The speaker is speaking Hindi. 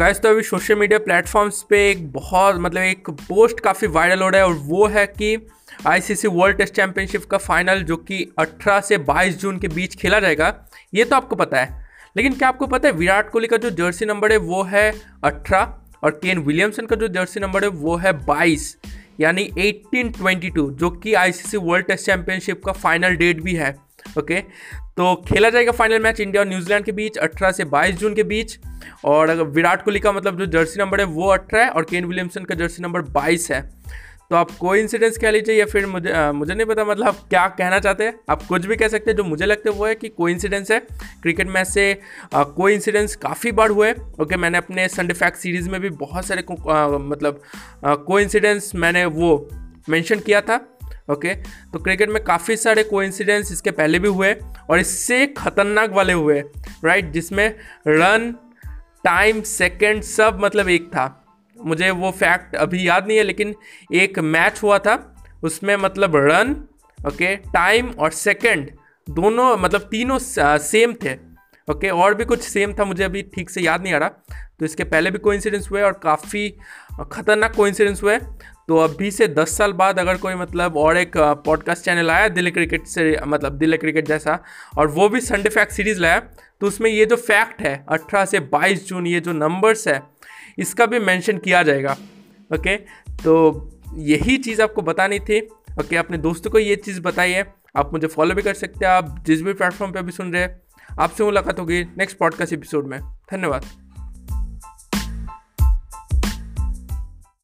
गाइस तो अभी सोशल मीडिया प्लेटफॉर्म्स पे एक बहुत मतलब एक पोस्ट काफ़ी वायरल हो रहा है और वो है कि आईसीसी वर्ल्ड टेस्ट चैंपियनशिप का फाइनल जो कि 18 से 22 जून के बीच खेला जाएगा, ये तो आपको पता है। लेकिन क्या आपको पता है, विराट कोहली का जो जर्सी नंबर है, वो है 18 और केन विलियमसन का जो जर्सी नंबर है, वो है 22 यानी 1822 जो कि आईसीसी वर्ल्ड टेस्ट चैंपियनशिप का फाइनल डेट भी है। ओके? तो खेला जाएगा फाइनल मैच इंडिया और न्यूजीलैंड के बीच 18 से 22 जून के बीच। और अगर विराट कोहली का मतलब जो जर्सी नंबर है वो 18 है और केन विलियमसन का जर्सी नंबर 22 है। तो आप कोई इंसिडेंस कह लीजिए या फिर मुझे आ, मुझे नहीं पता मतलब आप क्या कहना चाहते हैं। आप कुछ भी कह सकते हैं जो मुझे लगता है वो है कि कोई इंसिडेंस है। क्रिकेट मैच से कोई इंसिडेंस काफ़ी बार हुए। ओके मैंने अपने संडे फैक्ट सीरीज़ में भी बहुत सारे आ, मतलब कोई इंसिडेंस मैंने वो मेंशन किया था। ओके? तो क्रिकेट में काफ़ी सारे कोइंसिडेंस इसके पहले भी हुए और इससे खतरनाक वाले हुए राइट जिसमें रन टाइम सेकंड सब मतलब एक था। मुझे वो फैक्ट अभी याद नहीं है, लेकिन एक मैच हुआ था। उसमें मतलब रन ओके टाइम और सेकंड दोनों मतलब तीनों सेम थे। ओके, और भी कुछ सेम था, मुझे अभी ठीक से याद नहीं आ रहा। तो इसके पहले भी कोइंसिडेंस हुए और काफ़ी ख़तरनाक कोइंसिडेंस हुए तो अभी से दस साल बाद अगर कोई मतलब और एक पॉडकास्ट चैनल आया दिल्ली क्रिकेट से मतलब दिल्ली क्रिकेट जैसा, और वो भी संडे फैक्ट सीरीज़ लाया तो उसमें ये जो फैक्ट है 18 से 22 जून, ये जो नंबर्स है, इसका भी मेंशन किया जाएगा, ओके? तो यही चीज़ आपको बतानी थी, ओके? अपने दोस्तों को ये चीज़ बताइए आप मुझे फॉलो भी कर सकते हैं, आप जिस भी प्लेटफॉर्म पर भी सुन रहे हैं आपसे मुलाकात होगी नेक्स्ट पॉडकास्ट एपिसोड में। धन्यवाद।